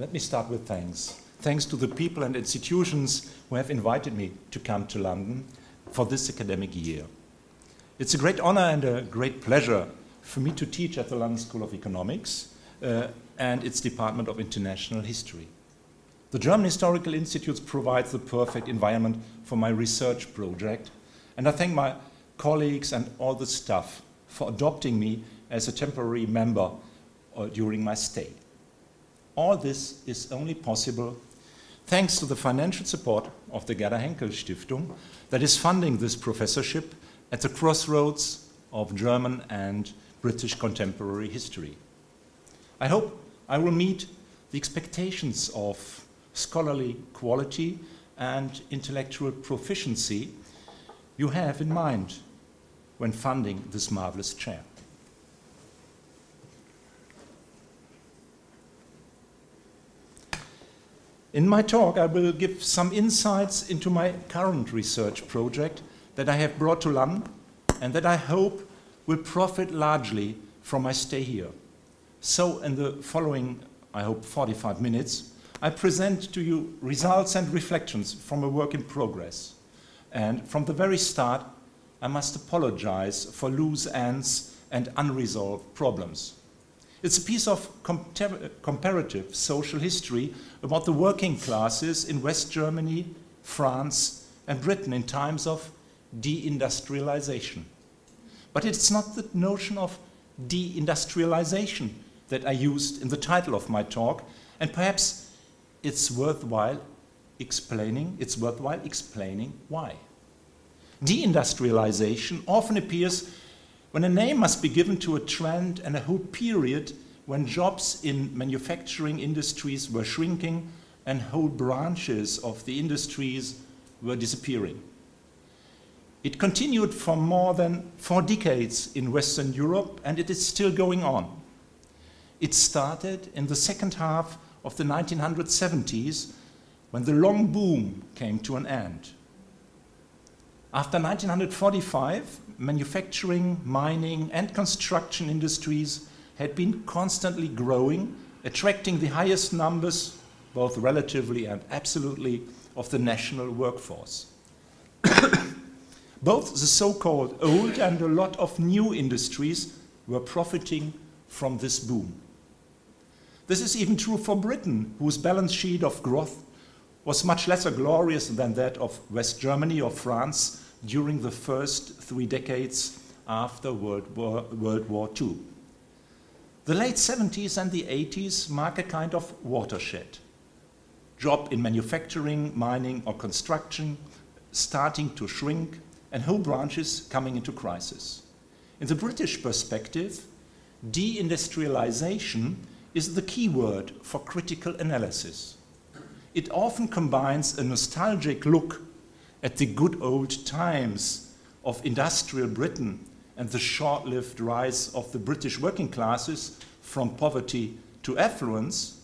Let me start with thanks. Thanks to the people and institutions who have invited me to come to London for this academic year. It's a great honor and a great pleasure for me to teach at the London School of Economics uh, and its Department of International History. The German Historical Institute provides the perfect environment for my research project, and I thank my colleagues and all the staff for adopting me as a temporary member uh, during my stay. All this is only possible thanks to the financial support of the Gerda Henkel Stiftung that is funding this professorship at the crossroads of German and British contemporary history. I hope I will meet the expectations of scholarly quality and intellectual proficiency you have in mind when funding this marvelous chair. In my talk, I will give some insights into my current research project that I have brought to London and that I hope will profit largely from my stay here. So, in the following, I hope, 45 minutes, I present to you results and reflections from a work in progress. And from the very start, I must apologize for loose ends and unresolved problems. It's a piece of comparative social history about the working classes in West Germany, France, and Britain in times of deindustrialization. But it's not the notion of deindustrialization that I used in the title of my talk, and perhaps it's worthwhile explaining, it's worthwhile explaining why. Deindustrialization often appears when a name must be given to a trend and a whole period when jobs in manufacturing industries were shrinking and whole branches of the industries were disappearing. It continued for more than four decades in Western Europe, and it is still going on. It started in the second half of the 1970s when the long boom came to an end. After 1945, manufacturing, mining, and construction industries had been constantly growing, attracting the highest numbers, both relatively and absolutely, of the national workforce. Both the so called old and a lot of new industries were profiting from this boom. This is even true for Britain, whose balance sheet of growth was much less glorious than that of West Germany or France during the first three decades after World War, World War II. The late 70s and the 80s mark a kind of watershed. Job in manufacturing, mining, or construction starting to shrink and whole branches coming into crisis. In the British perspective, deindustrialization is the key word for critical analysis. It often combines a nostalgic look at the good old times of industrial Britain and the short lived rise of the British working classes from poverty to affluence,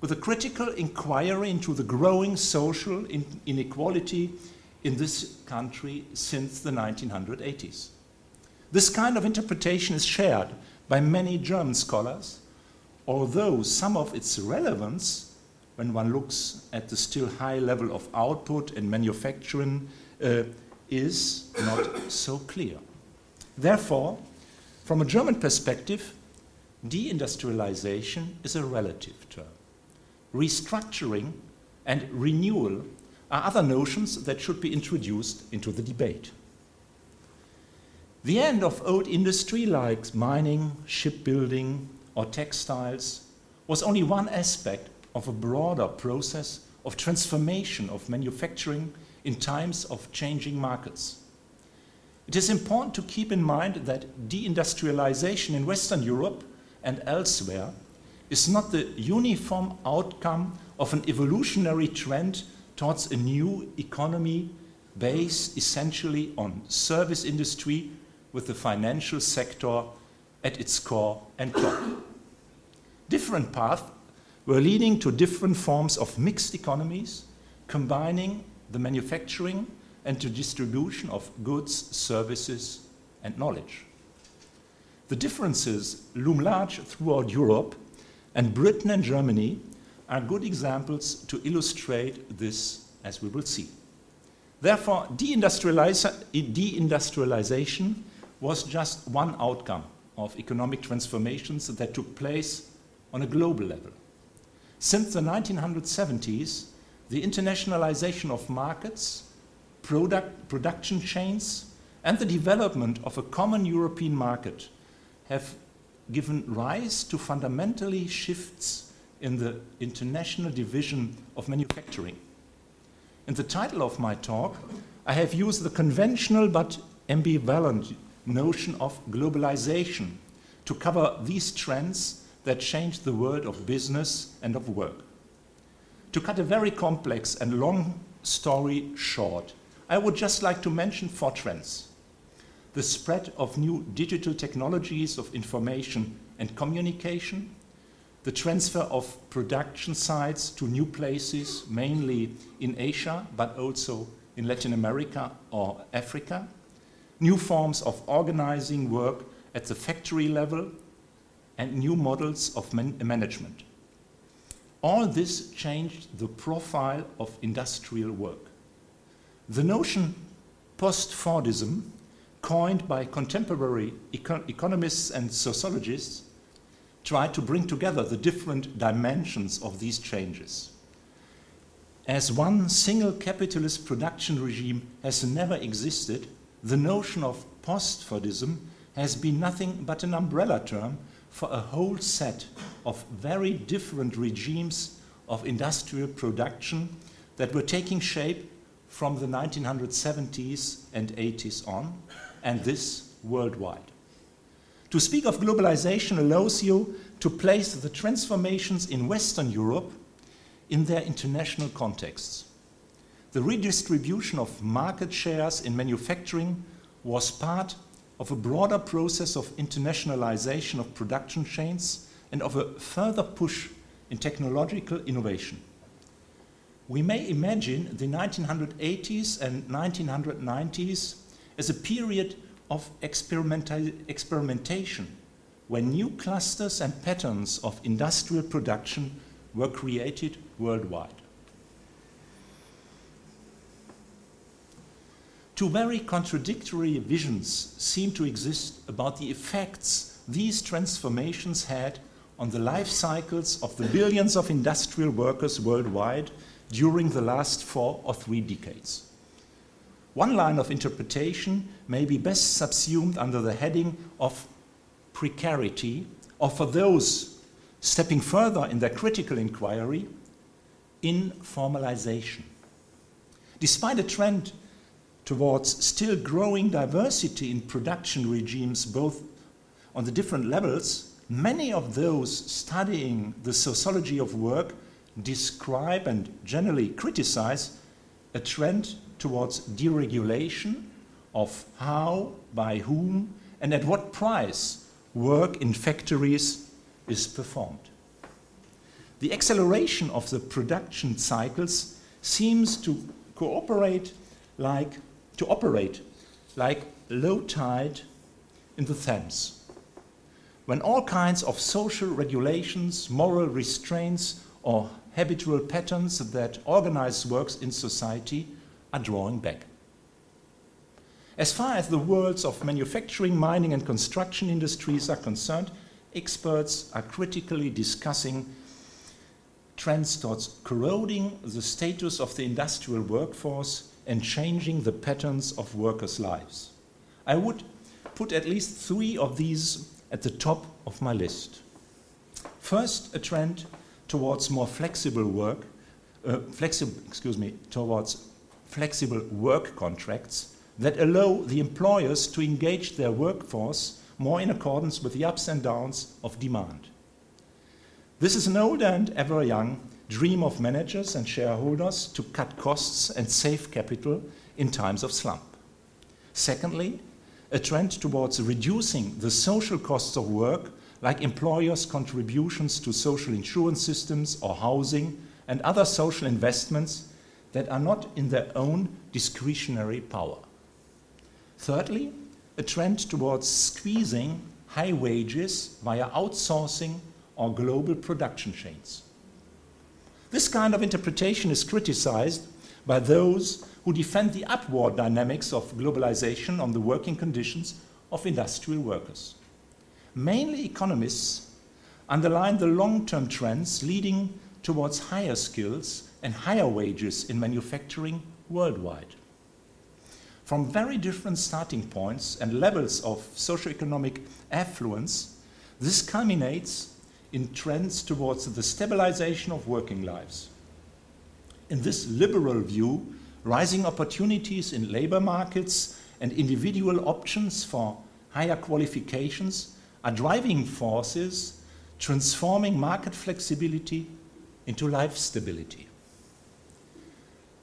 with a critical inquiry into the growing social inequality in this country since the 1980s. This kind of interpretation is shared by many German scholars, although some of its relevance, when one looks at the still high level of output and manufacturing, uh, is not so clear. Therefore, from a German perspective, deindustrialization is a relative term. Restructuring and renewal are other notions that should be introduced into the debate. The end of old industry like mining, shipbuilding, or textiles was only one aspect of a broader process of transformation of manufacturing in times of changing markets. It is important to keep in mind that deindustrialization in Western Europe and elsewhere is not the uniform outcome of an evolutionary trend towards a new economy based essentially on service industry with the financial sector at its core and top. Different paths were leading to different forms of mixed economies, combining the manufacturing and the distribution of goods, services, and knowledge. The differences loom large throughout Europe, and Britain and Germany are good examples to illustrate this, as we will see. Therefore, deindustrialization was just one outcome of economic transformations that took place on a global level. Since the 1970s, the internationalization of markets, product, production chains, and the development of a common European market have given rise to fundamentally shifts in the international division of manufacturing. In the title of my talk, I have used the conventional but ambivalent notion of globalization to cover these trends that change the world of business and of work. To cut a very complex and long story short, I would just like to mention four trends. The spread of new digital technologies of information and communication, the transfer of production sites to new places, mainly in Asia, but also in Latin America or Africa, new forms of organizing work at the factory level, and new models of man management. All this changed the profile of industrial work. The notion post-Fordism, coined by contemporary econ economists and sociologists, tried to bring together the different dimensions of these changes. As one single capitalist production regime has never existed, the notion of post-Fordism has been nothing but an umbrella term for a whole set of very different regimes of industrial production that were taking shape from the 1970s and 80s on, and this worldwide. To speak of globalization allows you to place the transformations in Western Europe in their international contexts. The redistribution of market shares in manufacturing was part of a broader process of internationalization of production chains and of a further push in technological innovation. We may imagine the 1980s and 1990s as a period of experimentation when new clusters and patterns of industrial production were created worldwide. Two very contradictory visions seem to exist about the effects these transformations had on the life cycles of the billions of industrial workers worldwide during the last four or three decades. One line of interpretation may be best subsumed under the heading of precarity, or for those stepping further in their critical inquiry, informalization. Despite a trend towards still growing diversity in production regimes, both on the different levels, many of those studying the sociology of work describe and generally criticize a trend towards deregulation of how, by whom, and at what price work in factories is performed. The acceleration of the production cycles seems to cooperate like to operate like low tide in the Thames. When all kinds of social regulations, moral restraints, or habitual patterns that organize works in society are drawing back. As far as the worlds of manufacturing, mining, and construction industries are concerned, experts are critically discussing trends towards corroding the status of the industrial workforce and changing the patterns of workers' lives. I would put at least three of these at the top of my list. First, a trend towards more flexible work, uh, flexible, excuse me, towards flexible work contracts that allow the employers to engage their workforce more in accordance with the ups and downs of demand. This is an old and ever young dream of managers and shareholders to cut costs and save capital in times of slump. Secondly, a trend towards reducing the social costs of work, like employers' contributions to social insurance systems or housing and other social investments that are not in their own discretionary power. Thirdly, a trend towards squeezing high wages via outsourcing or global production chains. This kind of interpretation is criticized by those who defend the upward dynamics of globalization on the working conditions of industrial workers. Mainly economists underline the long term trends leading towards higher skills and higher wages in manufacturing worldwide. From very different starting points and levels of socioeconomic affluence, this culminates in trends towards the stabilization of working lives. In this liberal view, rising opportunities in labor markets and individual options for higher qualifications are driving forces transforming market flexibility into life stability.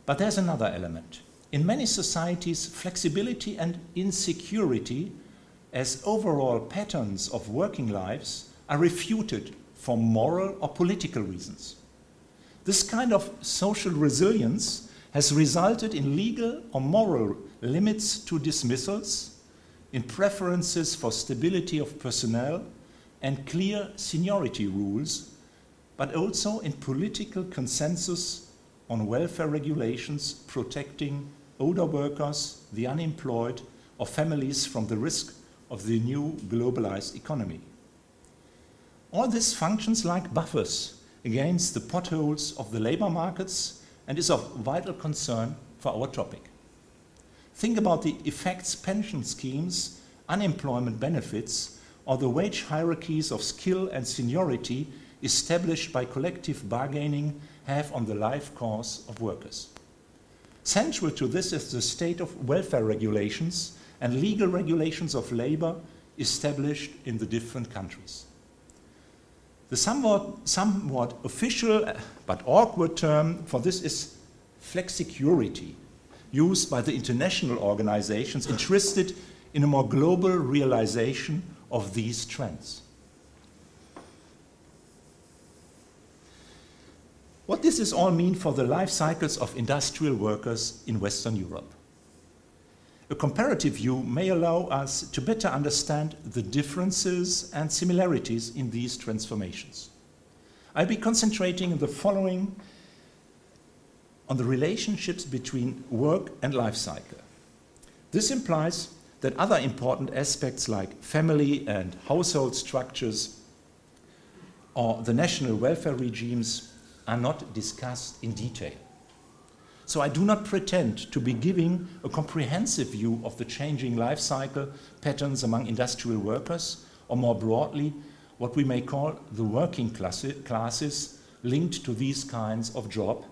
But there's another element. In many societies, flexibility and insecurity as overall patterns of working lives are refuted for moral or political reasons. This kind of social resilience has resulted in legal or moral limits to dismissals, in preferences for stability of personnel, and clear seniority rules, but also in political consensus on welfare regulations protecting older workers, the unemployed, or families from the risk of the new globalized economy. All this functions like buffers against the potholes of the labor markets and is of vital concern for our topic. Think about the effects pension schemes, unemployment benefits, or the wage hierarchies of skill and seniority established by collective bargaining have on the life course of workers. Central to this is the state of welfare regulations and legal regulations of labor established in the different countries. The somewhat, somewhat official uh, but awkward term for this is flexicurity, used by the international organizations interested in a more global realization of these trends. What does this all mean for the life cycles of industrial workers in Western Europe? A comparative view may allow us to better understand the differences and similarities in these transformations. I'll be concentrating in the following on the relationships between work and life cycle. This implies that other important aspects like family and household structures or the national welfare regimes are not discussed in detail. So I do not pretend to be giving a comprehensive view of the changing life cycle patterns among industrial workers, or more broadly, what we may call the working classes linked to these kinds of job.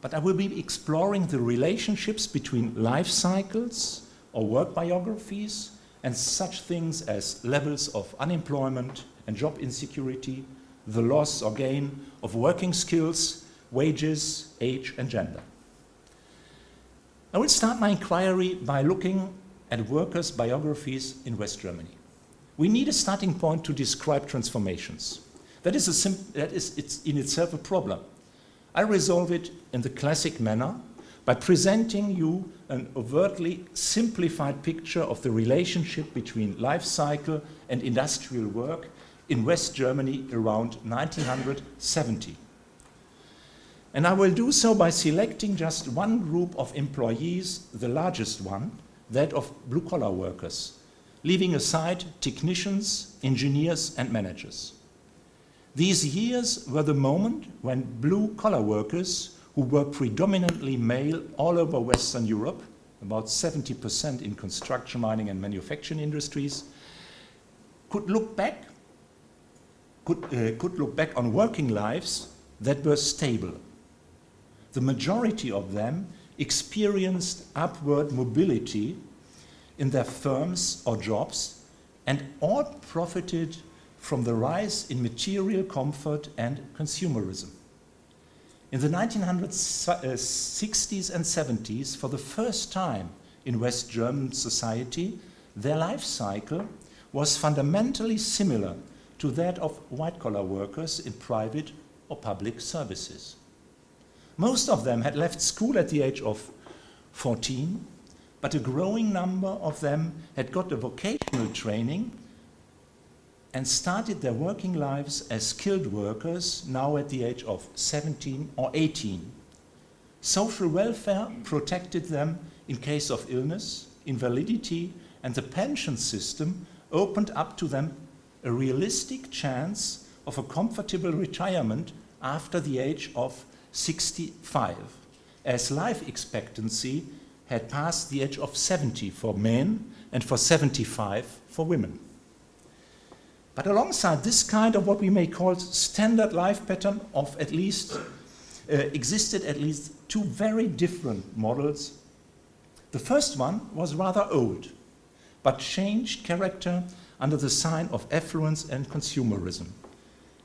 But I will be exploring the relationships between life cycles or work biographies and such things as levels of unemployment and job insecurity, the loss or gain of working skills, wages, age, and gender. I will start my inquiry by looking at workers' biographies in West Germany. We need a starting point to describe transformations. That is, that is it's in itself a problem. I resolve it in the classic manner by presenting you an overtly simplified picture of the relationship between life cycle and industrial work in West Germany around 1970. And I will do so by selecting just one group of employees, the largest one, that of blue collar workers, leaving aside technicians, engineers, and managers. These years were the moment when blue collar workers, who were predominantly male all over Western Europe, about 70% in construction, mining, and manufacturing industries, could look back, could, uh, could look back on working lives that were stable the majority of them experienced upward mobility in their firms or jobs, and all profited from the rise in material comfort and consumerism. In the 1960s and 70s, for the first time in West German society, their life cycle was fundamentally similar to that of white collar workers in private or public services. Most of them had left school at the age of 14, but a growing number of them had got a vocational training and started their working lives as skilled workers now at the age of 17 or 18. Social welfare protected them in case of illness, invalidity, and the pension system opened up to them a realistic chance of a comfortable retirement after the age of 65, as life expectancy had passed the age of 70 for men and for 75 for women. But alongside this kind of what we may call standard life pattern of at least uh, existed at least two very different models. The first one was rather old, but changed character under the sign of affluence and consumerism.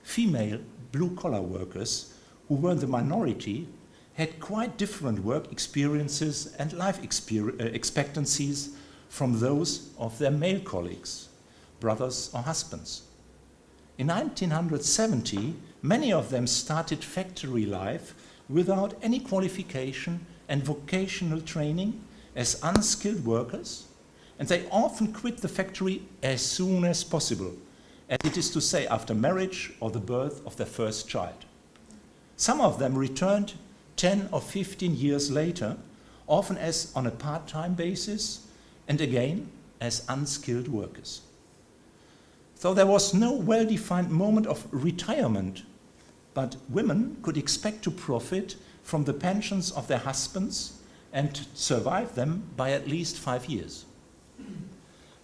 Female blue collar workers, who were the minority, had quite different work experiences and life uh, expectancies from those of their male colleagues, brothers or husbands. In 1970, many of them started factory life without any qualification and vocational training as unskilled workers, and they often quit the factory as soon as possible, as it is to say after marriage or the birth of their first child. Some of them returned 10 or 15 years later, often as on a part time basis, and again as unskilled workers. So there was no well defined moment of retirement, but women could expect to profit from the pensions of their husbands and survive them by at least five years.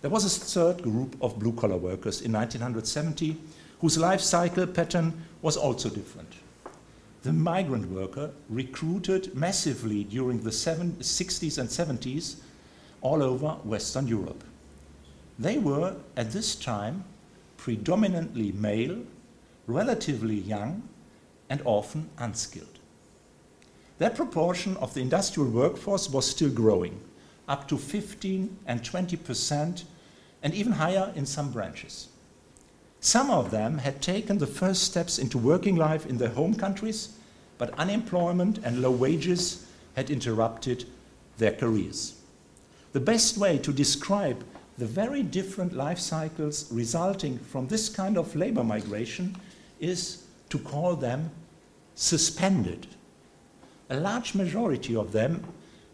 There was a third group of blue collar workers in 1970 whose life cycle pattern was also different. The migrant worker recruited massively during the 60s and 70s all over Western Europe. They were, at this time, predominantly male, relatively young, and often unskilled. That proportion of the industrial workforce was still growing, up to 15 and 20 percent, and even higher in some branches. Some of them had taken the first steps into working life in their home countries, but unemployment and low wages had interrupted their careers. The best way to describe the very different life cycles resulting from this kind of labor migration is to call them suspended. A large majority of them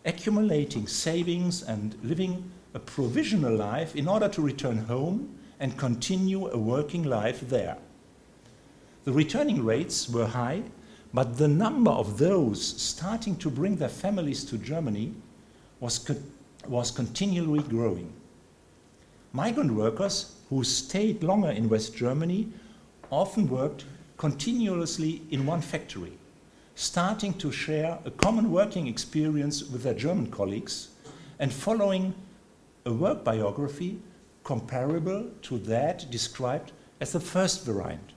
accumulating savings and living a provisional life in order to return home and continue a working life there. The returning rates were high, but the number of those starting to bring their families to Germany was, co was continually growing. Migrant workers who stayed longer in West Germany often worked continuously in one factory, starting to share a common working experience with their German colleagues and following a work biography comparable to that described as the first variant.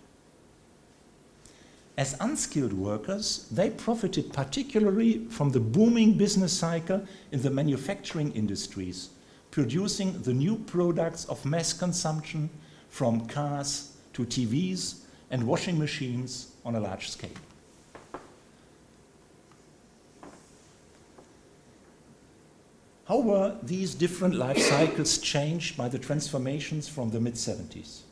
As unskilled workers, they profited particularly from the booming business cycle in the manufacturing industries producing the new products of mass consumption from cars to TVs and washing machines on a large scale. How were these different life cycles changed by the transformations from the mid 70s?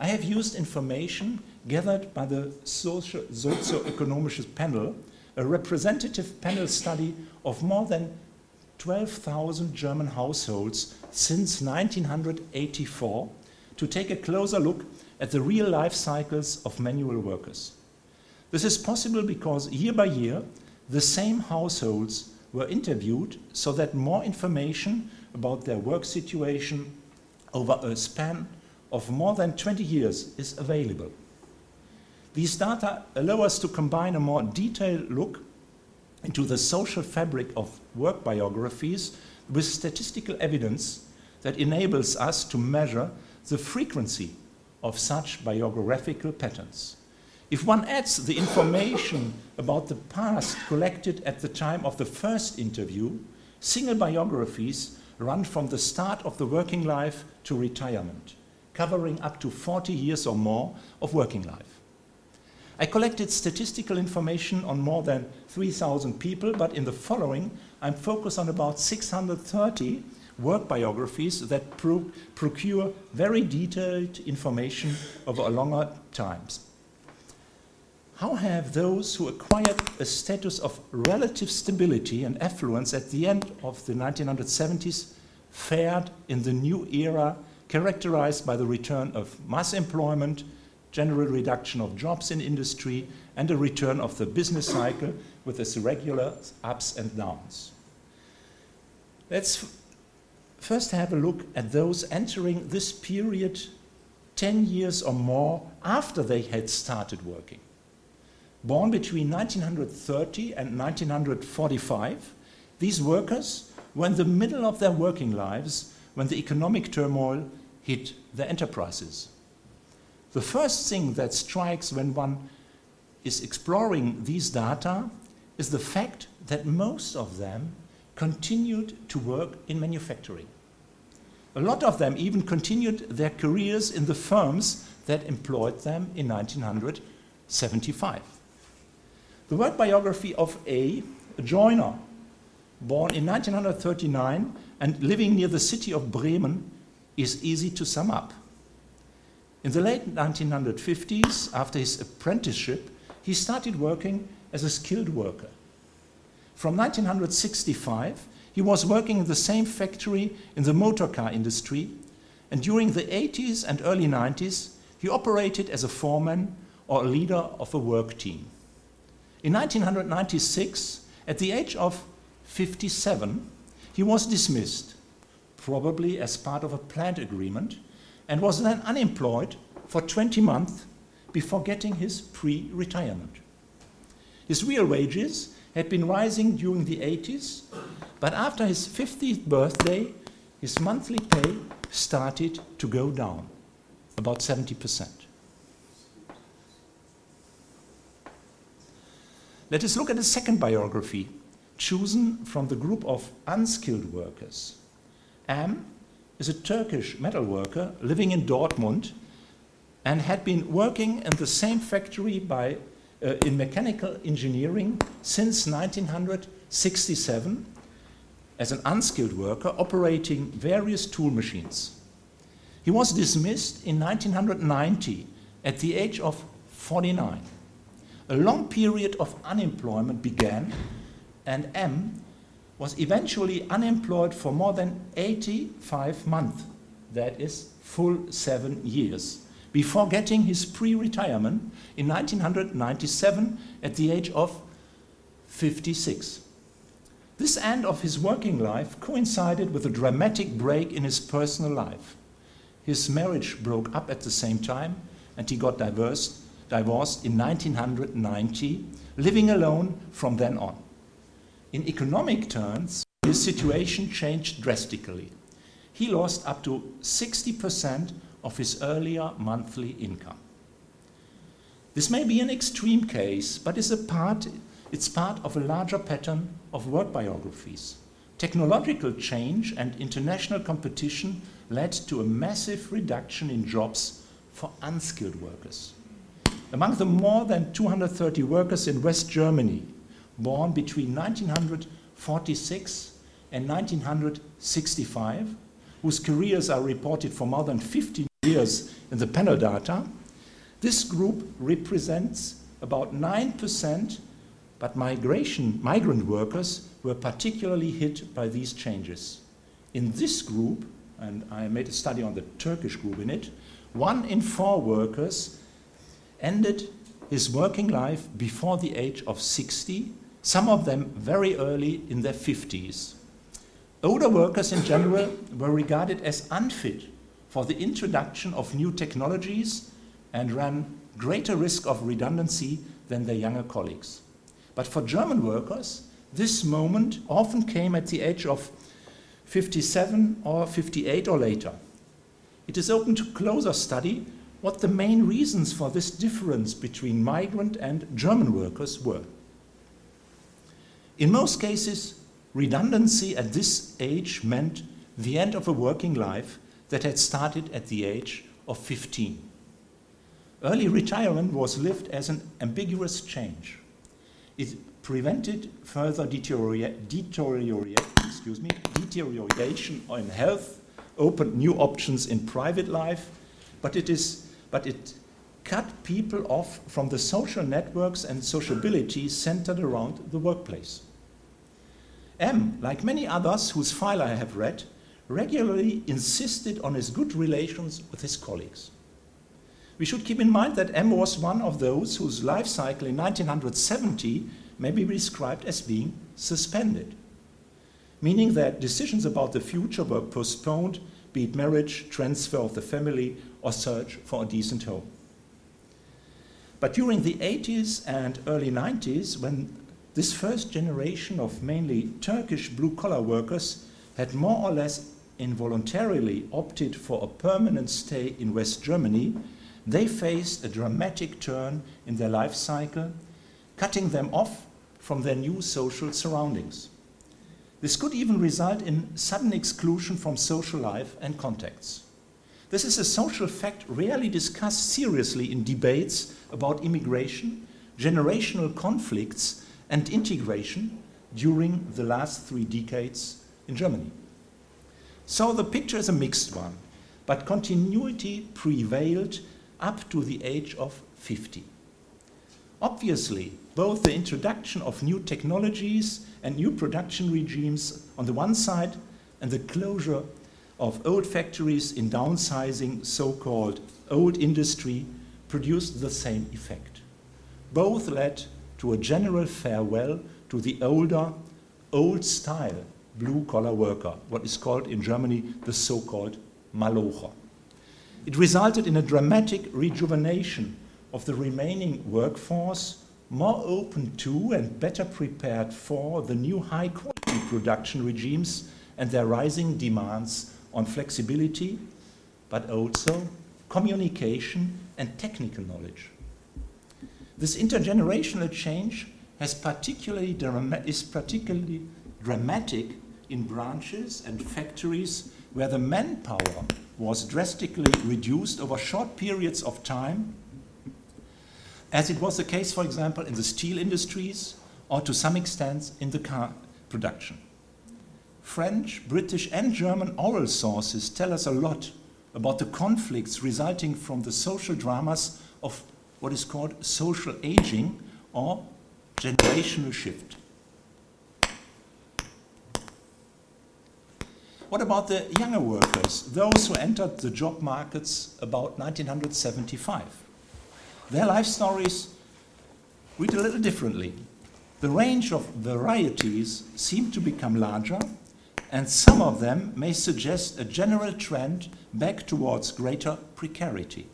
I have used information gathered by the socio-economic panel, a representative panel study of more than 12,000 German households since 1984 to take a closer look at the real life cycles of manual workers. This is possible because year by year, the same households were interviewed so that more information about their work situation over a span of more than 20 years is available. These data allow us to combine a more detailed look into the social fabric of work biographies with statistical evidence that enables us to measure the frequency of such biographical patterns. If one adds the information about the past collected at the time of the first interview, single biographies run from the start of the working life to retirement, covering up to 40 years or more of working life. I collected statistical information on more than 3,000 people, but in the following, I'm focused on about 630 work biographies that pro procure very detailed information over longer times. How have those who acquired a status of relative stability and affluence at the end of the 1970s fared in the new era characterized by the return of mass employment, general reduction of jobs in industry, and a return of the business cycle with its regular ups and downs? Let's first have a look at those entering this period 10 years or more after they had started working born between 1930 and 1945, these workers were in the middle of their working lives when the economic turmoil hit their enterprises. The first thing that strikes when one is exploring these data is the fact that most of them continued to work in manufacturing. A lot of them even continued their careers in the firms that employed them in 1975. The work biography of A, a joiner, born in 1939 and living near the city of Bremen, is easy to sum up. In the late 1950s, after his apprenticeship, he started working as a skilled worker. From 1965, he was working in the same factory in the motor car industry, and during the 80s and early 90s, he operated as a foreman or a leader of a work team. In 1996, at the age of 57, he was dismissed, probably as part of a plant agreement, and was then unemployed for 20 months before getting his pre retirement. His real wages had been rising during the 80s, but after his 50th birthday, his monthly pay started to go down about 70 Let us look at a second biography, chosen from the group of unskilled workers. M is a Turkish metal worker living in Dortmund and had been working in the same factory by, uh, in mechanical engineering since 1967 as an unskilled worker operating various tool machines. He was dismissed in 1990 at the age of 49 a long period of unemployment began, and M was eventually unemployed for more than 85 months, that is, full seven years, before getting his pre retirement in 1997 at the age of 56. This end of his working life coincided with a dramatic break in his personal life. His marriage broke up at the same time, and he got divorced divorced in 1990, living alone from then on. In economic terms, his situation changed drastically. He lost up to 60% of his earlier monthly income. This may be an extreme case, but a part, it's part of a larger pattern of work biographies. Technological change and international competition led to a massive reduction in jobs for unskilled workers. Among the more than 230 workers in West Germany born between 1946 and 1965, whose careers are reported for more than 15 years in the panel data, this group represents about 9%, but migration, migrant workers were particularly hit by these changes. In this group, and I made a study on the Turkish group in it, one in four workers ended his working life before the age of 60, some of them very early in their 50s. Older workers in general were regarded as unfit for the introduction of new technologies and ran greater risk of redundancy than their younger colleagues. But for German workers, this moment often came at the age of 57 or 58 or later. It is open to closer study what the main reasons for this difference between migrant and German workers were. In most cases, redundancy at this age meant the end of a working life that had started at the age of 15. Early retirement was lived as an ambiguous change. It prevented further excuse me, deterioration in health, opened new options in private life, but it, is, but it cut people off from the social networks and sociability centered around the workplace. M, like many others whose file I have read, regularly insisted on his good relations with his colleagues. We should keep in mind that M was one of those whose life cycle in 1970 may be described as being suspended, meaning that decisions about the future were postponed, be it marriage, transfer of the family, or search for a decent home. But during the 80s and early 90s, when this first generation of mainly Turkish blue collar workers had more or less involuntarily opted for a permanent stay in West Germany, they faced a dramatic turn in their life cycle, cutting them off from their new social surroundings. This could even result in sudden exclusion from social life and contacts. This is a social fact rarely discussed seriously in debates about immigration, generational conflicts, and integration during the last three decades in Germany. So the picture is a mixed one, but continuity prevailed up to the age of 50. Obviously, both the introduction of new technologies and new production regimes on the one side and the closure of old factories in downsizing so called old industry produced the same effect. Both led to a general farewell to the older, old style blue collar worker, what is called in Germany the so called Malocher. It resulted in a dramatic rejuvenation of the remaining workforce, more open to and better prepared for the new high quality production regimes and their rising demands on flexibility, but also communication and technical knowledge. This intergenerational change particularly is particularly dramatic in branches and factories where the manpower was drastically reduced over short periods of time, as it was the case, for example, in the steel industries or to some extent in the car production. French, British, and German oral sources tell us a lot about the conflicts resulting from the social dramas of what is called social aging or generational shift. What about the younger workers, those who entered the job markets about 1975? Their life stories read a little differently. The range of varieties seem to become larger and some of them may suggest a general trend back towards greater precarity.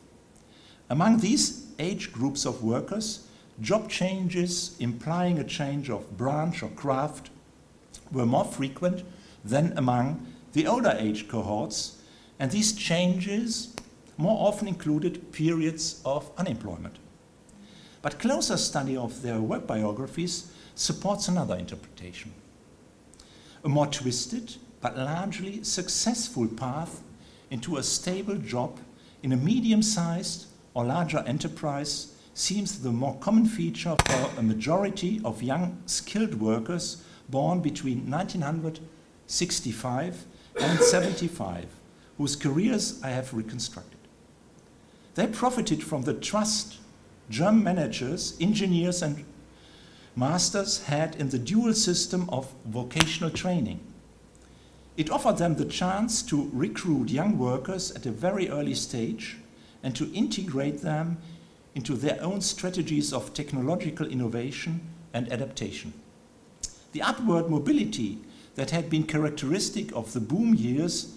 Among these age groups of workers, job changes implying a change of branch or craft were more frequent than among the older age cohorts, and these changes more often included periods of unemployment. But closer study of their work biographies supports another interpretation a more twisted but largely successful path into a stable job in a medium sized or larger enterprise seems the more common feature for a majority of young skilled workers born between 1965 and 75, whose careers I have reconstructed. They profited from the trust German managers, engineers, and masters had in the dual system of vocational training. It offered them the chance to recruit young workers at a very early stage and to integrate them into their own strategies of technological innovation and adaptation. The upward mobility that had been characteristic of the boom years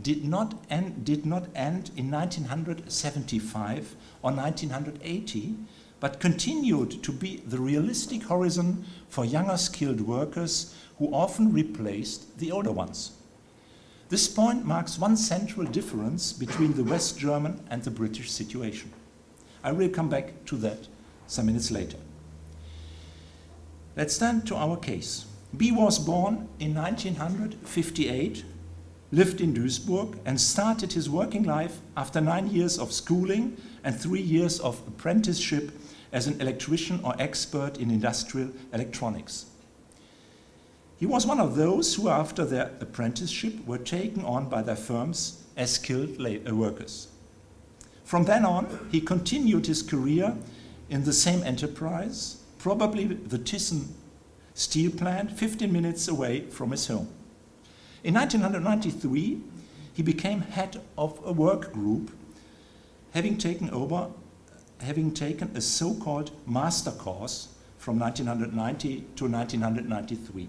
did not end, did not end in 1975 or 1980, but continued to be the realistic horizon for younger skilled workers who often replaced the older ones. This point marks one central difference between the West German and the British situation. I will come back to that some minutes later. Let's turn to our case. B was born in 1958, lived in Duisburg, and started his working life after nine years of schooling and three years of apprenticeship as an electrician or expert in industrial electronics. He was one of those who, after their apprenticeship, were taken on by their firms as skilled uh, workers. From then on, he continued his career in the same enterprise, probably the Thyssen steel plant, 15 minutes away from his home. In 1993, he became head of a work group, having taken over, having taken a so-called master course from 1990 to 1993.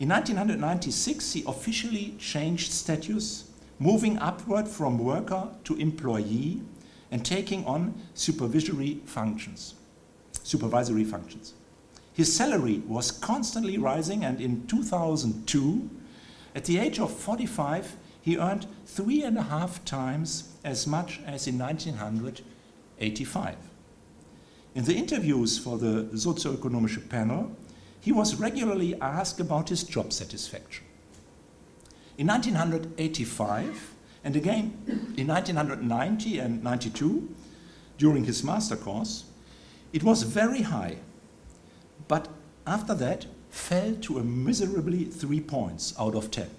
In 1996, he officially changed status, moving upward from worker to employee and taking on supervisory functions. Supervisory functions. His salary was constantly rising, and in 2002, at the age of 45, he earned three and a half times as much as in 1985. In the interviews for the Sozioökonomische panel, he was regularly asked about his job satisfaction. In 1985, and again in 1990 and 92, during his master course, it was very high, but after that fell to a miserably three points out of ten.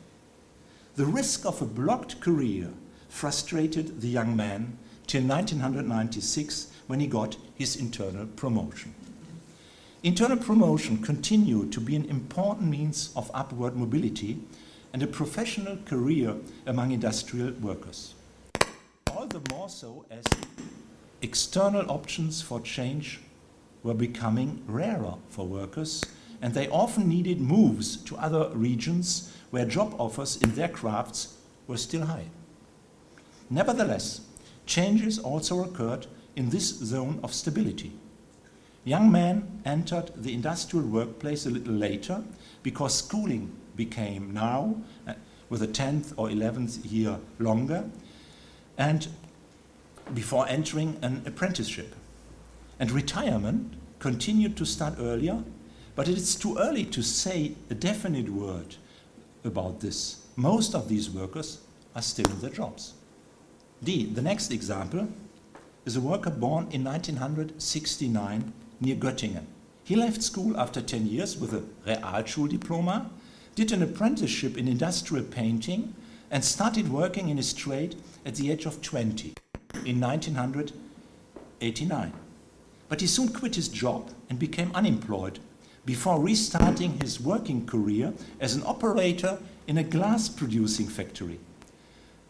The risk of a blocked career frustrated the young man till 1996 when he got his internal promotion. Internal promotion continued to be an important means of upward mobility and a professional career among industrial workers. All the more so as external options for change were becoming rarer for workers, and they often needed moves to other regions where job offers in their crafts were still high. Nevertheless, changes also occurred in this zone of stability. Young men entered the industrial workplace a little later because schooling became now, uh, with a 10th or 11th year longer, and before entering an apprenticeship. And retirement continued to start earlier, but it is too early to say a definite word about this. Most of these workers are still in their jobs. D, the next example, is a worker born in 1969 near Göttingen. He left school after 10 years with a Realschuldiploma did an apprenticeship in industrial painting, and started working in his trade at the age of 20 in 1989. But he soon quit his job and became unemployed before restarting his working career as an operator in a glass producing factory.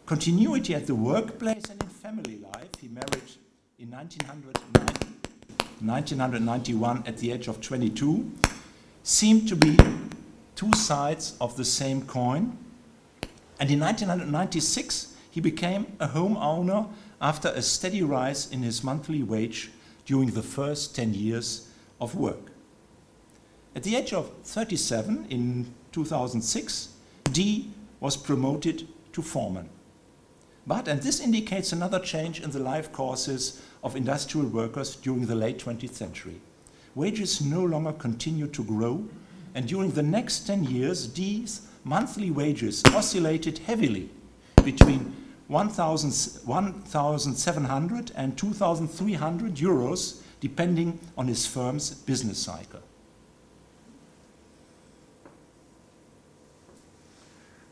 Continuity at the workplace and in family life, he married in 1991 at the age of 22, seemed to be two sides of the same coin. And in 1996, he became a homeowner after a steady rise in his monthly wage during the first 10 years of work. At the age of 37 in 2006, D was promoted to foreman. But, and this indicates another change in the life courses of industrial workers during the late 20th century. Wages no longer continue to grow, and during the next 10 years, D's monthly wages oscillated heavily between 1,700 and 2,300 euros, depending on his firm's business cycle.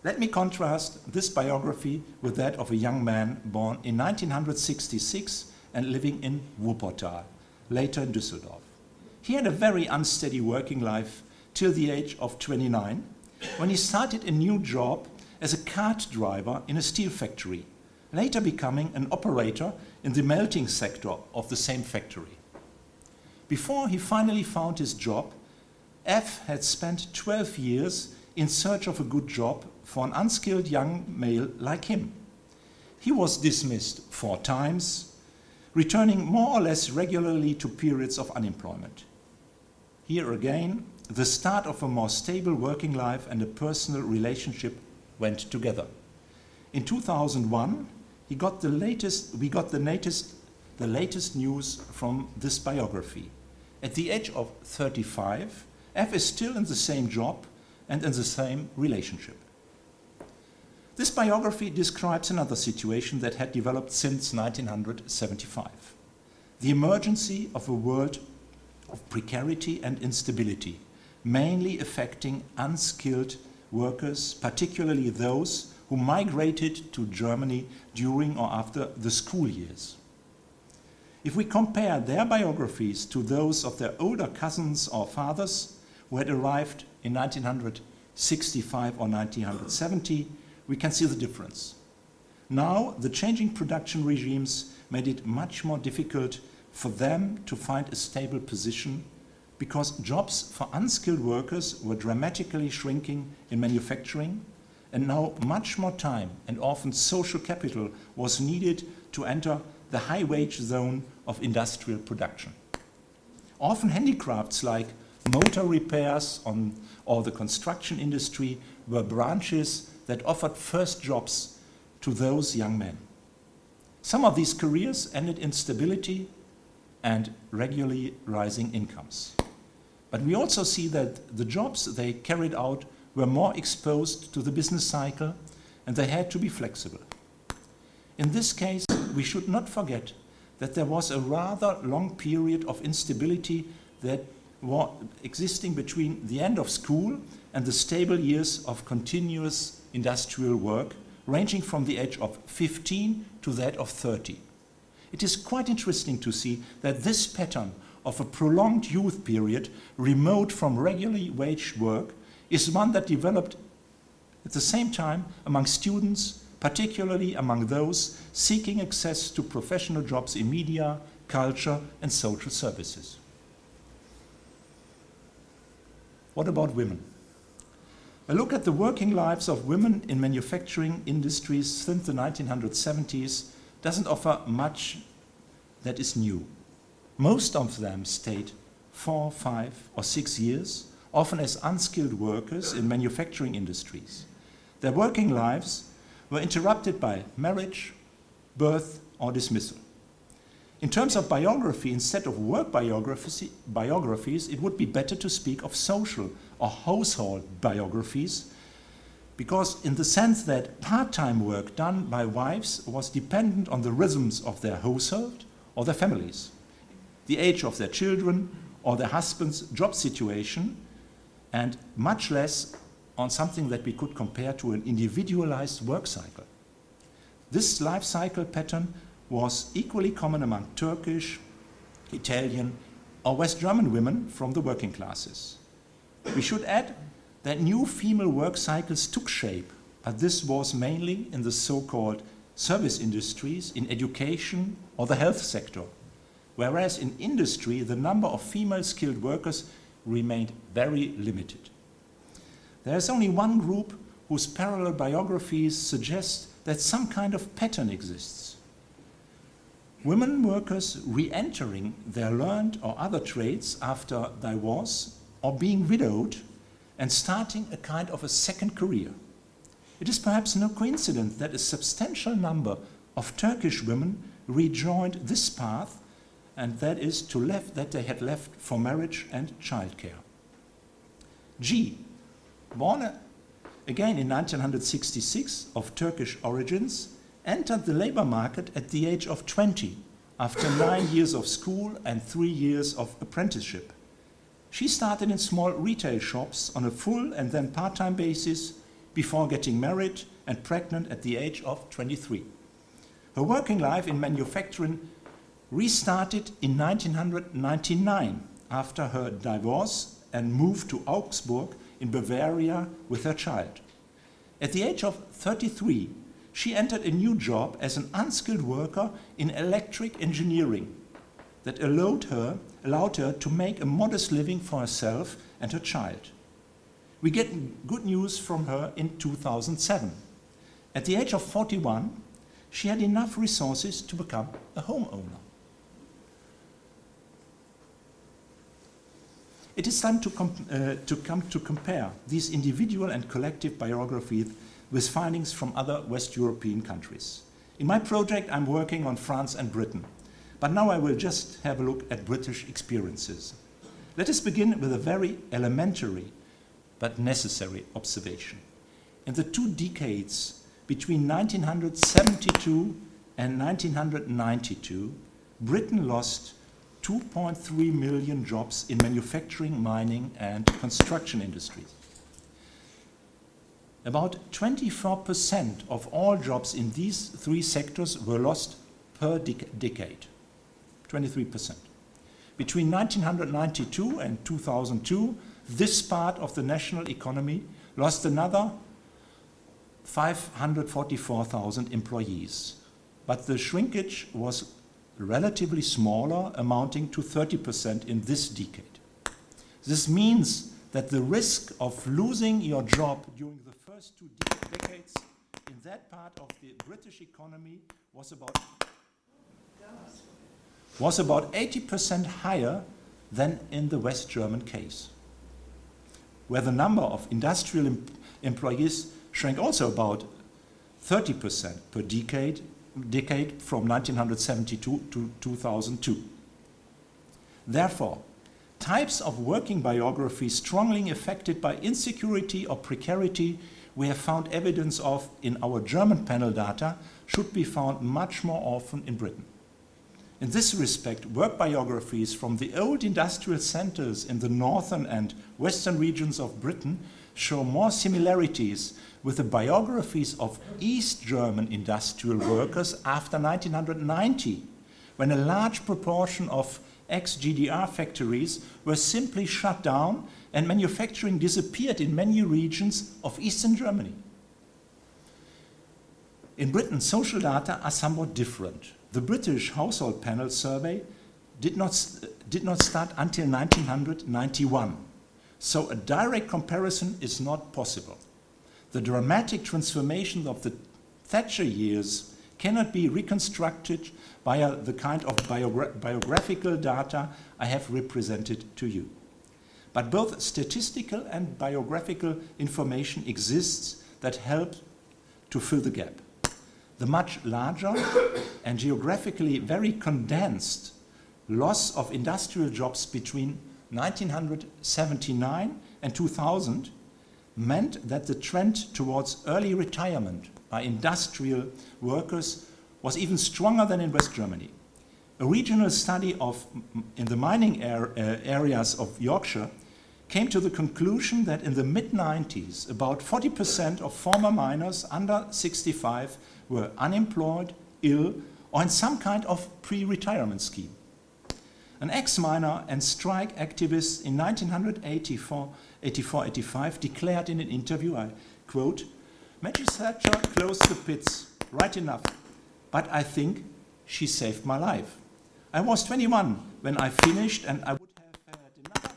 Let me contrast this biography with that of a young man born in 1966 and living in Wuppertal, later in Düsseldorf. He had a very unsteady working life till the age of 29 when he started a new job as a cart driver in a steel factory, later becoming an operator in the melting sector of the same factory. Before he finally found his job, F had spent 12 years in search of a good job for an unskilled young male like him. He was dismissed four times, returning more or less regularly to periods of unemployment. Here again, the start of a more stable working life and a personal relationship went together. In 2001, he got the latest, we got the latest, the latest news from this biography. At the age of 35, F is still in the same job and in the same relationship. This biography describes another situation that had developed since 1975. the emergency of a world of precarity and instability, mainly affecting unskilled workers, particularly those who migrated to Germany during or after the school years. If we compare their biographies to those of their older cousins or fathers who had arrived in 1965 or 1970, we can see the difference. Now, the changing production regimes made it much more difficult for them to find a stable position because jobs for unskilled workers were dramatically shrinking in manufacturing, and now much more time and often social capital was needed to enter the high wage zone of industrial production. Often handicrafts like motor repairs on, or the construction industry were branches that offered first jobs to those young men. Some of these careers ended in stability and regularly rising incomes. But we also see that the jobs they carried out were more exposed to the business cycle and they had to be flexible. In this case, we should not forget that there was a rather long period of instability that was existing between the end of school and the stable years of continuous industrial work, ranging from the age of 15 to that of 30. It is quite interesting to see that this pattern of a prolonged youth period, remote from regularly waged work, is one that developed at the same time among students, particularly among those seeking access to professional jobs in media, culture, and social services. What about women? A look at the working lives of women in manufacturing industries since the 1970s doesn't offer much that is new. Most of them stayed four, five, or six years, often as unskilled workers in manufacturing industries. Their working lives were interrupted by marriage, birth, or dismissal. In terms of biography, instead of work biographies, biographies, it would be better to speak of social or household biographies, because in the sense that part-time work done by wives was dependent on the rhythms of their household or their families, the age of their children or their husband's job situation, and much less on something that we could compare to an individualized work cycle. This life cycle pattern was equally common among Turkish, Italian, or West German women from the working classes. We should add that new female work cycles took shape, but this was mainly in the so called service industries, in education, or the health sector, whereas in industry the number of female skilled workers remained very limited. There is only one group whose parallel biographies suggest that some kind of pattern exists. Women workers re entering their learned or other trades after divorce or being widowed and starting a kind of a second career. It is perhaps no coincidence that a substantial number of Turkish women rejoined this path, and that is to left that they had left for marriage and childcare. G, born again in 1966 of Turkish origins, entered the labor market at the age of 20 after nine years of school and three years of apprenticeship. She started in small retail shops on a full and then part time basis before getting married and pregnant at the age of 23. Her working life in manufacturing restarted in 1999 after her divorce and moved to Augsburg in Bavaria with her child. At the age of 33, she entered a new job as an unskilled worker in electric engineering that allowed her, allowed her to make a modest living for herself and her child. We get good news from her in 2007. At the age of 41, she had enough resources to become a homeowner. It is time to, uh, to come to compare these individual and collective biographies with findings from other West European countries. In my project, I'm working on France and Britain. But now I will just have a look at British experiences. Let us begin with a very elementary but necessary observation. In the two decades between 1972 and 1992, Britain lost 2.3 million jobs in manufacturing, mining, and construction industries. About 24% of all jobs in these three sectors were lost per dec decade. 23%. Between 1992 and 2002, this part of the national economy lost another 544,000 employees. But the shrinkage was relatively smaller, amounting to 30% in this decade. This means that the risk of losing your job during the first two de decades in that part of the British economy was about was about 80% higher than in the West German case, where the number of industrial em employees shrank also about 30% per decade, decade from 1972 to 2002. Therefore, types of working biography strongly affected by insecurity or precarity we have found evidence of in our German panel data should be found much more often in Britain. In this respect, work biographies from the old industrial centers in the northern and western regions of Britain show more similarities with the biographies of East German industrial workers after 1990, when a large proportion of ex GDR factories were simply shut down and manufacturing disappeared in many regions of Eastern Germany. In Britain, social data are somewhat different the British Household Panel Survey did not, did not start until 1991, so a direct comparison is not possible. The dramatic transformation of the Thatcher years cannot be reconstructed via the kind of biogra biographical data I have represented to you. But both statistical and biographical information exists that help to fill the gap the much larger and geographically very condensed loss of industrial jobs between 1979 and 2000 meant that the trend towards early retirement by industrial workers was even stronger than in West Germany. A regional study of, in the mining er, uh, areas of Yorkshire came to the conclusion that in the mid 90s, about 40% of former miners under 65 were unemployed, ill, or in some kind of pre retirement scheme. An ex miner and strike activist in 1984 84, 85 declared in an interview, I quote, Maggie Thatcher closed the pits, right enough, but I think she saved my life. I was 21 when I finished, and I would have had another.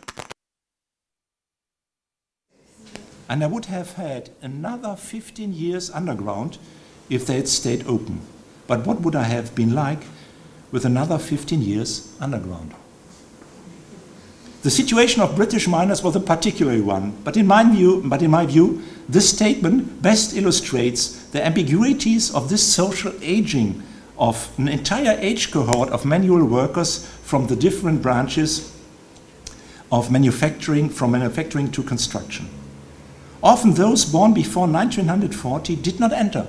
And I would have had another 15 years underground if they had stayed open. But what would I have been like with another 15 years underground? The situation of British miners was a particular one, but in my view, but in my view this statement best illustrates the ambiguities of this social aging of an entire age cohort of manual workers from the different branches of manufacturing, from manufacturing to construction. Often those born before 1940 did not enter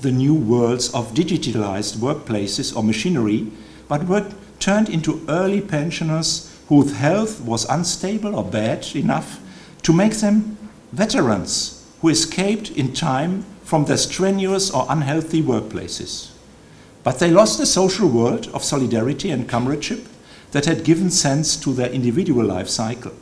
the new worlds of digitalized workplaces or machinery, but were turned into early pensioners whose health was unstable or bad enough to make them veterans who escaped in time from their strenuous or unhealthy workplaces. But they lost the social world of solidarity and comradeship that had given sense to their individual life cycle.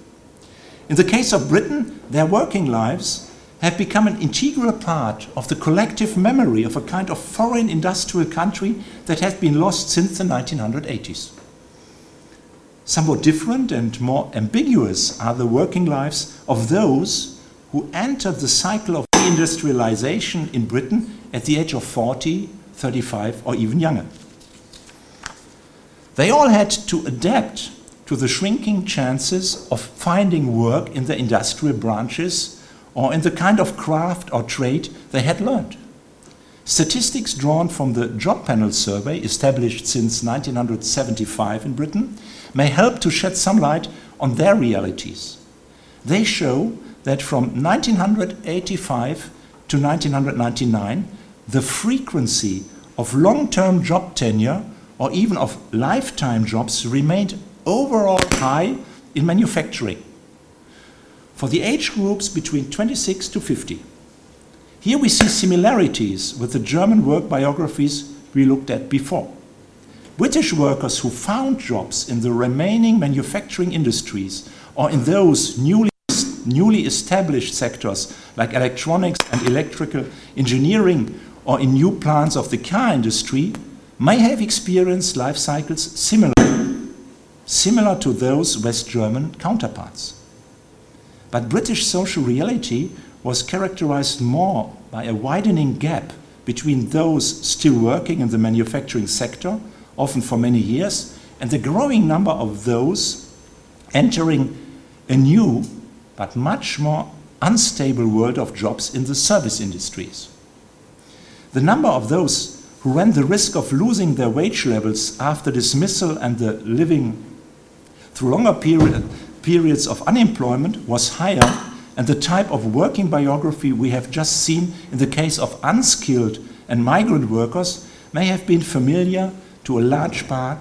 In the case of Britain, their working lives have become an integral part of the collective memory of a kind of foreign industrial country that has been lost since the 1980s. Somewhat different and more ambiguous are the working lives of those who entered the cycle of deindustrialization in Britain at the age of 40, 35, or even younger. They all had to adapt to the shrinking chances of finding work in the industrial branches or in the kind of craft or trade they had learned. Statistics drawn from the Job Panel Survey, established since 1975 in Britain, may help to shed some light on their realities. They show that from 1985 to 1999, the frequency of long term job tenure or even of lifetime jobs remained overall high in manufacturing. For the age groups between 26 to 50, here we see similarities with the German work biographies we looked at before. British workers who found jobs in the remaining manufacturing industries or in those newly, newly established sectors like electronics and electrical engineering or in new plants of the car industry may have experienced life cycles similar, similar to those West German counterparts. But British social reality was characterized more by a widening gap between those still working in the manufacturing sector, often for many years, and the growing number of those entering a new but much more unstable world of jobs in the service industries. The number of those who ran the risk of losing their wage levels after dismissal and the living through longer period, periods of unemployment was higher and the type of working biography we have just seen in the case of unskilled and migrant workers may have been familiar to a large part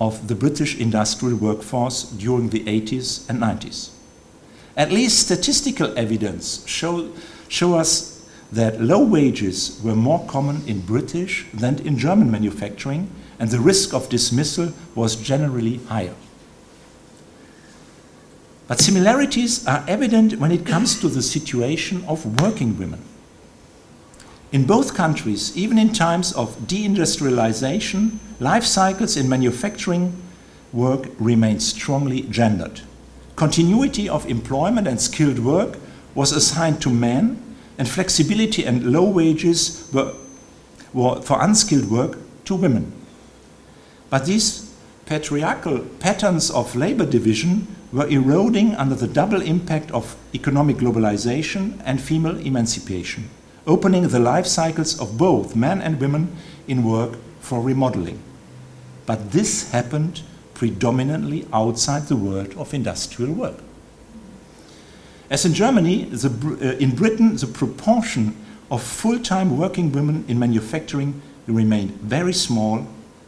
of the British industrial workforce during the 80s and 90s. At least statistical evidence show, show us that low wages were more common in British than in German manufacturing, and the risk of dismissal was generally higher. But similarities are evident when it comes to the situation of working women. In both countries, even in times of deindustrialization, life cycles in manufacturing work remain strongly gendered. Continuity of employment and skilled work was assigned to men, and flexibility and low wages were, were for unskilled work to women. But these patriarchal patterns of labor division were eroding under the double impact of economic globalization and female emancipation, opening the life cycles of both men and women in work for remodeling. But this happened predominantly outside the world of industrial work. As in Germany, the, uh, in Britain, the proportion of full time working women in manufacturing remained very small,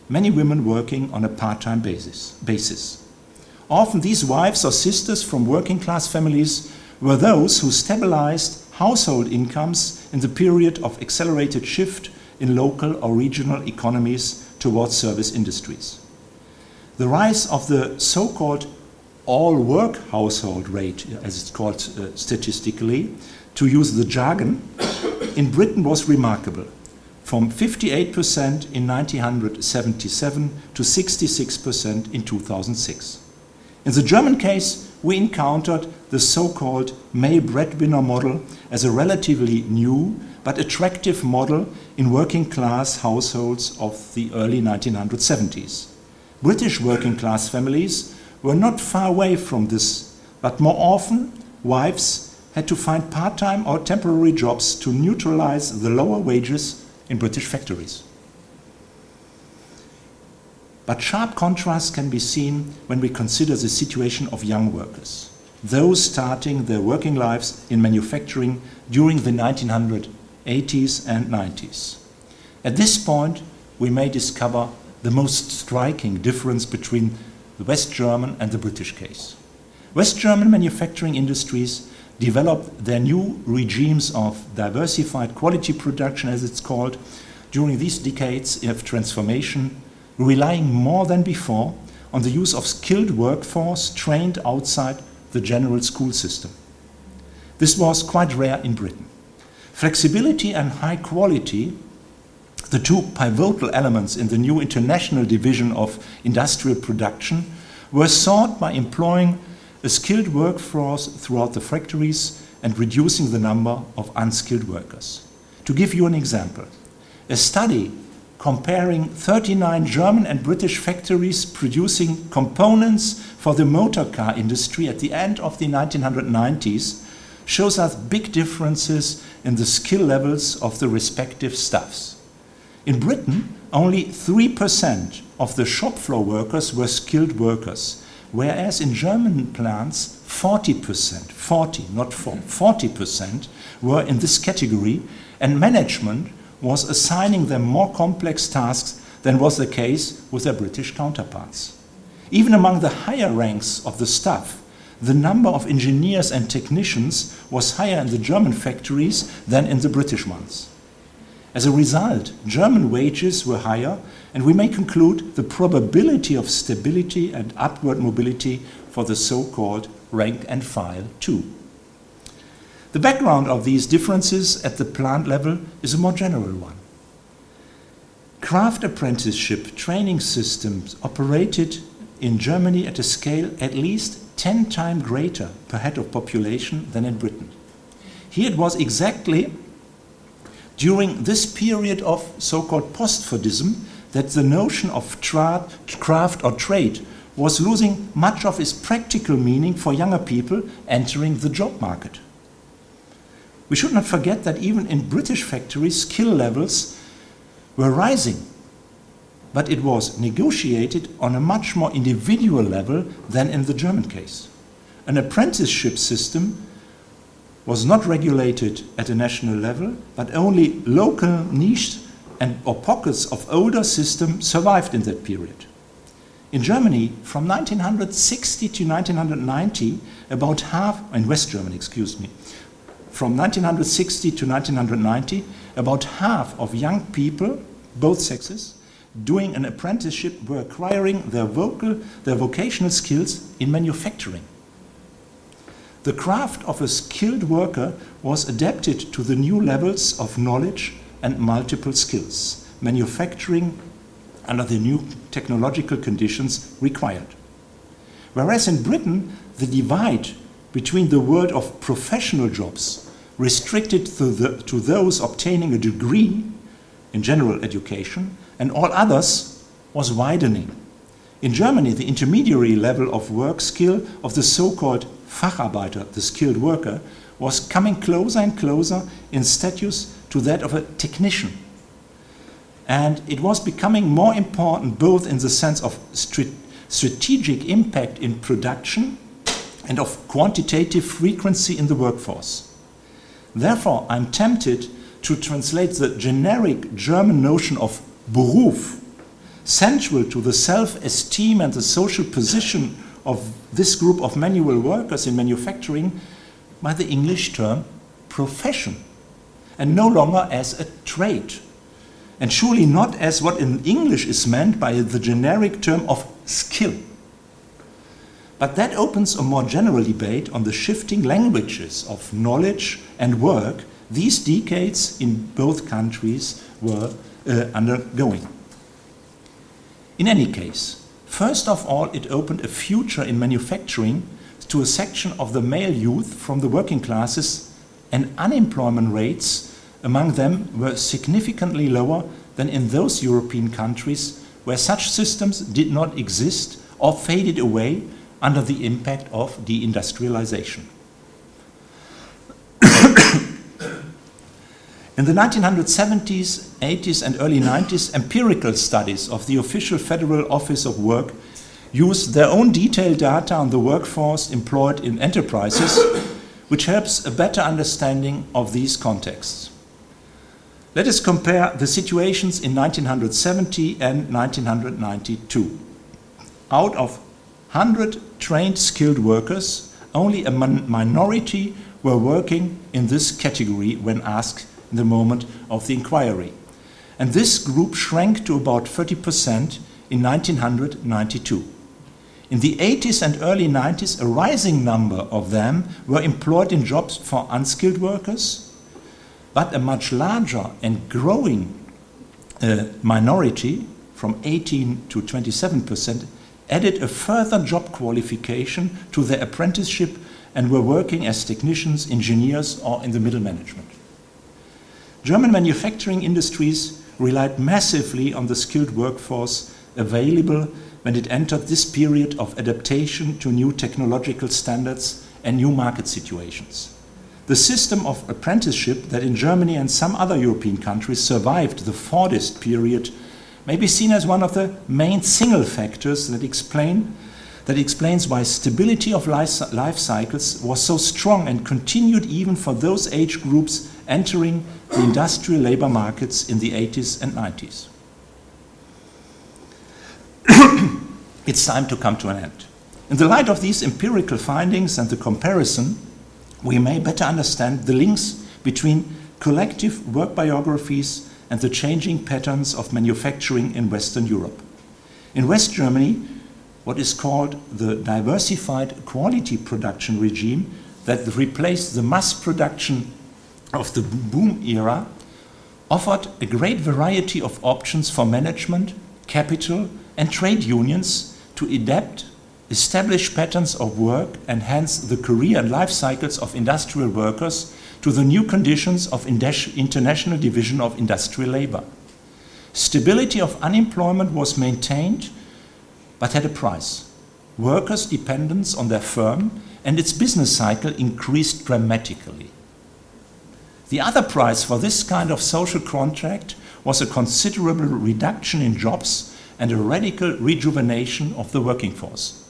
many women working on a part time basis. basis. Often these wives or sisters from working class families were those who stabilized household incomes in the period of accelerated shift in local or regional economies towards service industries. The rise of the so called all work household rate, as it's called uh, statistically, to use the jargon, in Britain was remarkable from 58% in 1977 to 66% in 2006. In the German case, we encountered the so called male breadwinner model as a relatively new but attractive model in working class households of the early 1970s. British working class families were not far away from this, but more often, wives had to find part time or temporary jobs to neutralize the lower wages in British factories. But sharp contrast can be seen when we consider the situation of young workers, those starting their working lives in manufacturing during the 1980s and 90s. At this point, we may discover the most striking difference between the West German and the British case. West German manufacturing industries developed their new regimes of diversified quality production, as it's called, during these decades of transformation relying more than before on the use of skilled workforce trained outside the general school system. This was quite rare in Britain. Flexibility and high quality, the two pivotal elements in the new international division of industrial production, were sought by employing a skilled workforce throughout the factories and reducing the number of unskilled workers. To give you an example, a study comparing 39 German and British factories producing components for the motor car industry at the end of the 1990s shows us big differences in the skill levels of the respective staffs. In Britain, only 3% of the shop floor workers were skilled workers, whereas in German plants, 40%, 40, not 4, 40% were in this category, and management was assigning them more complex tasks than was the case with their British counterparts. Even among the higher ranks of the staff, the number of engineers and technicians was higher in the German factories than in the British ones. As a result, German wages were higher, and we may conclude the probability of stability and upward mobility for the so called rank and file too. The background of these differences at the plant level is a more general one. Craft apprenticeship training systems operated in Germany at a scale at least 10 times greater per head of population than in Britain. Here it was exactly during this period of so called post Fordism that the notion of craft or trade was losing much of its practical meaning for younger people entering the job market. We should not forget that even in British factories, skill levels were rising, but it was negotiated on a much more individual level than in the German case. An apprenticeship system was not regulated at a national level, but only local niche and or pockets of older system survived in that period. In Germany, from 1960 to 1990, about half, in West Germany, excuse me, from 1960 to 1990, about half of young people, both sexes, doing an apprenticeship were acquiring their, vocal, their vocational skills in manufacturing. The craft of a skilled worker was adapted to the new levels of knowledge and multiple skills. Manufacturing under the new technological conditions required. Whereas in Britain, the divide between the world of professional jobs, restricted to, the, to those obtaining a degree in general education, and all others, was widening. In Germany, the intermediary level of work skill of the so called Facharbeiter, the skilled worker, was coming closer and closer in status to that of a technician and it was becoming more important both in the sense of strategic impact in production and of quantitative frequency in the workforce. Therefore, I'm tempted to translate the generic German notion of Beruf, central to the self esteem and the social position of this group of manual workers in manufacturing, by the English term profession, and no longer as a trade and surely not as what in English is meant by the generic term of skill. But that opens a more general debate on the shifting languages of knowledge and work these decades in both countries were uh, undergoing. In any case, first of all, it opened a future in manufacturing to a section of the male youth from the working classes, and unemployment rates among them were significantly lower than in those European countries where such systems did not exist or faded away under the impact of deindustrialization. in the 1970s, 80s, and early 90s, empirical studies of the official Federal Office of Work used their own detailed data on the workforce employed in enterprises, which helps a better understanding of these contexts. Let us compare the situations in 1970 and 1992. Out of 100 trained skilled workers, only a minority were working in this category when asked in the moment of the inquiry. And this group shrank to about 30% in 1992. In the 80s and early 90s, a rising number of them were employed in jobs for unskilled workers, but a much larger and growing uh, minority, from 18 to 27 percent, added a further job qualification to their apprenticeship and were working as technicians, engineers, or in the middle management. German manufacturing industries relied massively on the skilled workforce available when it entered this period of adaptation to new technological standards and new market situations. The system of apprenticeship that in Germany and some other European countries survived the Fordist period may be seen as one of the main single factors that explain that explains why stability of life, life cycles was so strong and continued even for those age groups entering the industrial labor markets in the 80s and 90s. it's time to come to an end. In the light of these empirical findings and the comparison, we may better understand the links between collective work biographies and the changing patterns of manufacturing in Western Europe. In West Germany, what is called the diversified quality production regime that replaced the mass production of the boom era offered a great variety of options for management, capital, and trade unions to adapt establish patterns of work and hence the career and life cycles of industrial workers to the new conditions of international division of industrial labor. Stability of unemployment was maintained but had a price. Workers' dependence on their firm and its business cycle increased dramatically. The other price for this kind of social contract was a considerable reduction in jobs and a radical rejuvenation of the working force.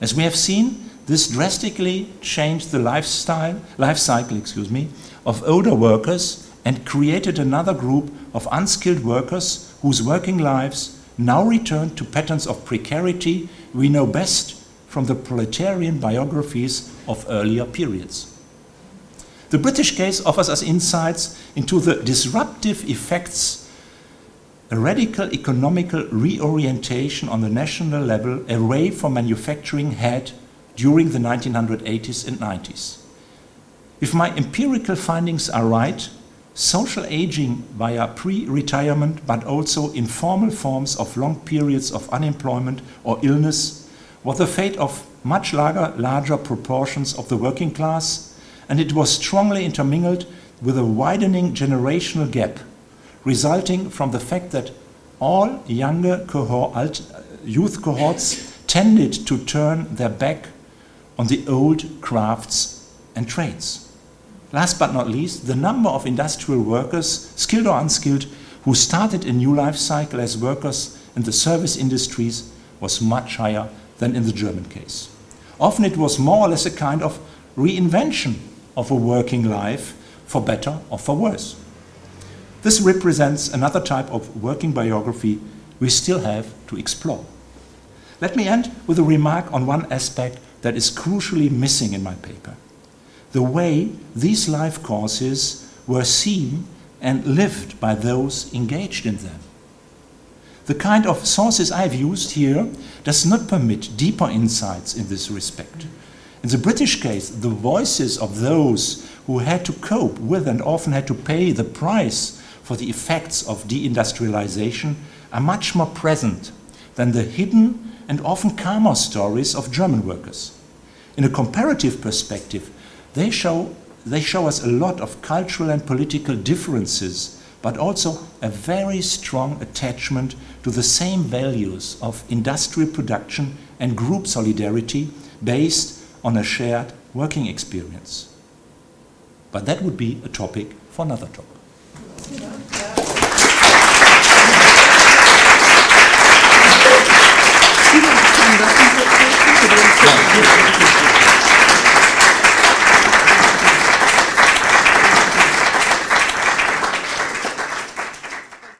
As we have seen, this drastically changed the lifestyle, life cycle excuse me, of older workers and created another group of unskilled workers whose working lives now return to patterns of precarity we know best from the proletarian biographies of earlier periods. The British case offers us insights into the disruptive effects a radical economical reorientation on the national level away from manufacturing had during the 1980s and 90s. If my empirical findings are right, social aging via pre retirement, but also informal forms of long periods of unemployment or illness, was the fate of much larger, larger proportions of the working class, and it was strongly intermingled with a widening generational gap resulting from the fact that all younger cohort, uh, youth cohorts tended to turn their back on the old crafts and trades. Last but not least, the number of industrial workers, skilled or unskilled, who started a new life cycle as workers in the service industries was much higher than in the German case. Often it was more or less a kind of reinvention of a working life for better or for worse. This represents another type of working biography we still have to explore. Let me end with a remark on one aspect that is crucially missing in my paper the way these life courses were seen and lived by those engaged in them. The kind of sources I've used here does not permit deeper insights in this respect. In the British case, the voices of those who had to cope with and often had to pay the price for the effects of deindustrialization are much more present than the hidden and often calmer stories of German workers. In a comparative perspective, they show, they show us a lot of cultural and political differences, but also a very strong attachment to the same values of industrial production and group solidarity based on a shared working experience. But that would be a topic for another talk.